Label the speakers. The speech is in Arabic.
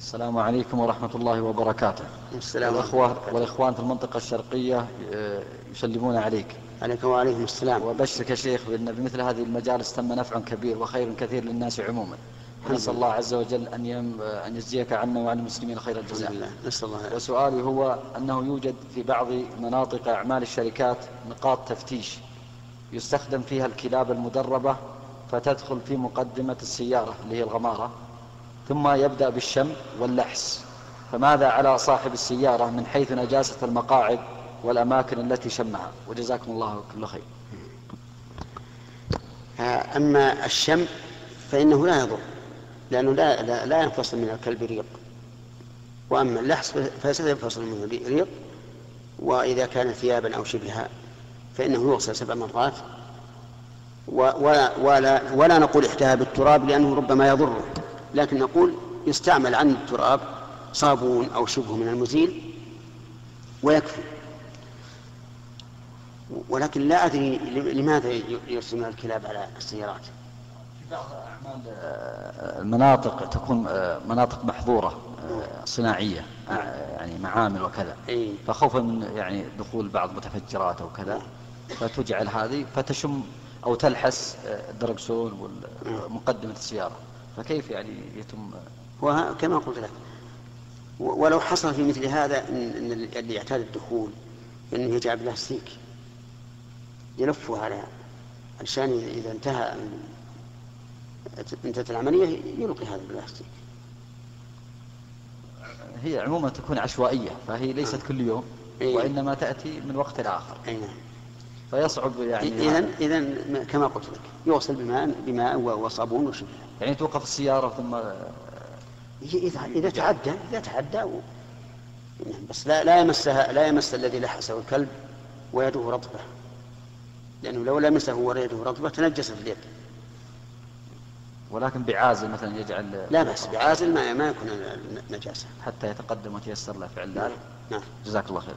Speaker 1: السلام عليكم ورحمة الله وبركاته.
Speaker 2: السلام
Speaker 1: والأخوة والإخوان في المنطقة الشرقية آه، يسلمون عليك.
Speaker 2: عليكم وعليكم السلام.
Speaker 1: وبشرك يا شيخ بأن بمثل هذه المجالس تم نفع كبير وخير كثير للناس عموما. نسأل الله عز وجل أن يم أن يجزيك عنا وعن المسلمين خير الجزاء.
Speaker 2: نسأل الله.
Speaker 1: وسؤالي هو أنه يوجد في بعض مناطق أعمال الشركات نقاط تفتيش يستخدم فيها الكلاب المدربة فتدخل في مقدمة السيارة اللي هي الغمارة. ثم يبدأ بالشم واللحس. فماذا على صاحب السيارة من حيث نجاسة المقاعد والأماكن التي شمها؟ وجزاكم الله كل خير.
Speaker 2: آه، أما الشم فإنه لا يضر لأنه لا, لا, لا ينفصل من الكلب ريق. وأما اللحس فسينفصل منه ريق وإذا كان ثيابا أو شبهها فإنه يغسل سبع مرات. ولا, ولا, ولا نقول احتها بالتراب لأنه ربما يضره. لكن نقول يستعمل عن التراب صابون أو شبه من المزيل ويكفي. ولكن لا أدري لماذا يرسلون الكلاب على السيارات.
Speaker 1: في بعض أعمال المناطق تكون مناطق محظورة صناعية آه، يعني معامل وكذا. فخوفا من يعني دخول بعض متفجرات أو كذا فتجعل هذه فتشم أو تلحس الدركسون ومقدمة السيارة. فكيف يعني يتم؟
Speaker 2: وكما قلت لك ولو حصل في مثل هذا ان اللي يعتاد الدخول انه يجعل بلاستيك يلفه على علشان إذا انتهى انتهت العملية يلقي هذا البلاستيك
Speaker 1: هي عموما تكون عشوائية فهي ليست كل يوم
Speaker 2: إيه.
Speaker 1: وإنما تأتي من وقت لآخر
Speaker 2: أي نعم.
Speaker 1: فيصعب يعني
Speaker 2: اذا اذا كما قلت لك يغسل بماء بماء وصابون وشبه
Speaker 1: يعني توقف السيارة ثم
Speaker 2: اذا إذا تعدى إذا تعدى و... نعم، بس لا لا يمسها لا يمس الذي لحسه الكلب ويده رطبة. لأنه لو لمسه ويده رطبة تنجست اليد.
Speaker 1: ولكن بعازل مثلا يجعل
Speaker 2: لا بأس بعازل ما ما يكون نجاسة.
Speaker 1: حتى يتقدم وتيسر له فعل. ذلك
Speaker 2: نعم.
Speaker 1: جزاك الله خير.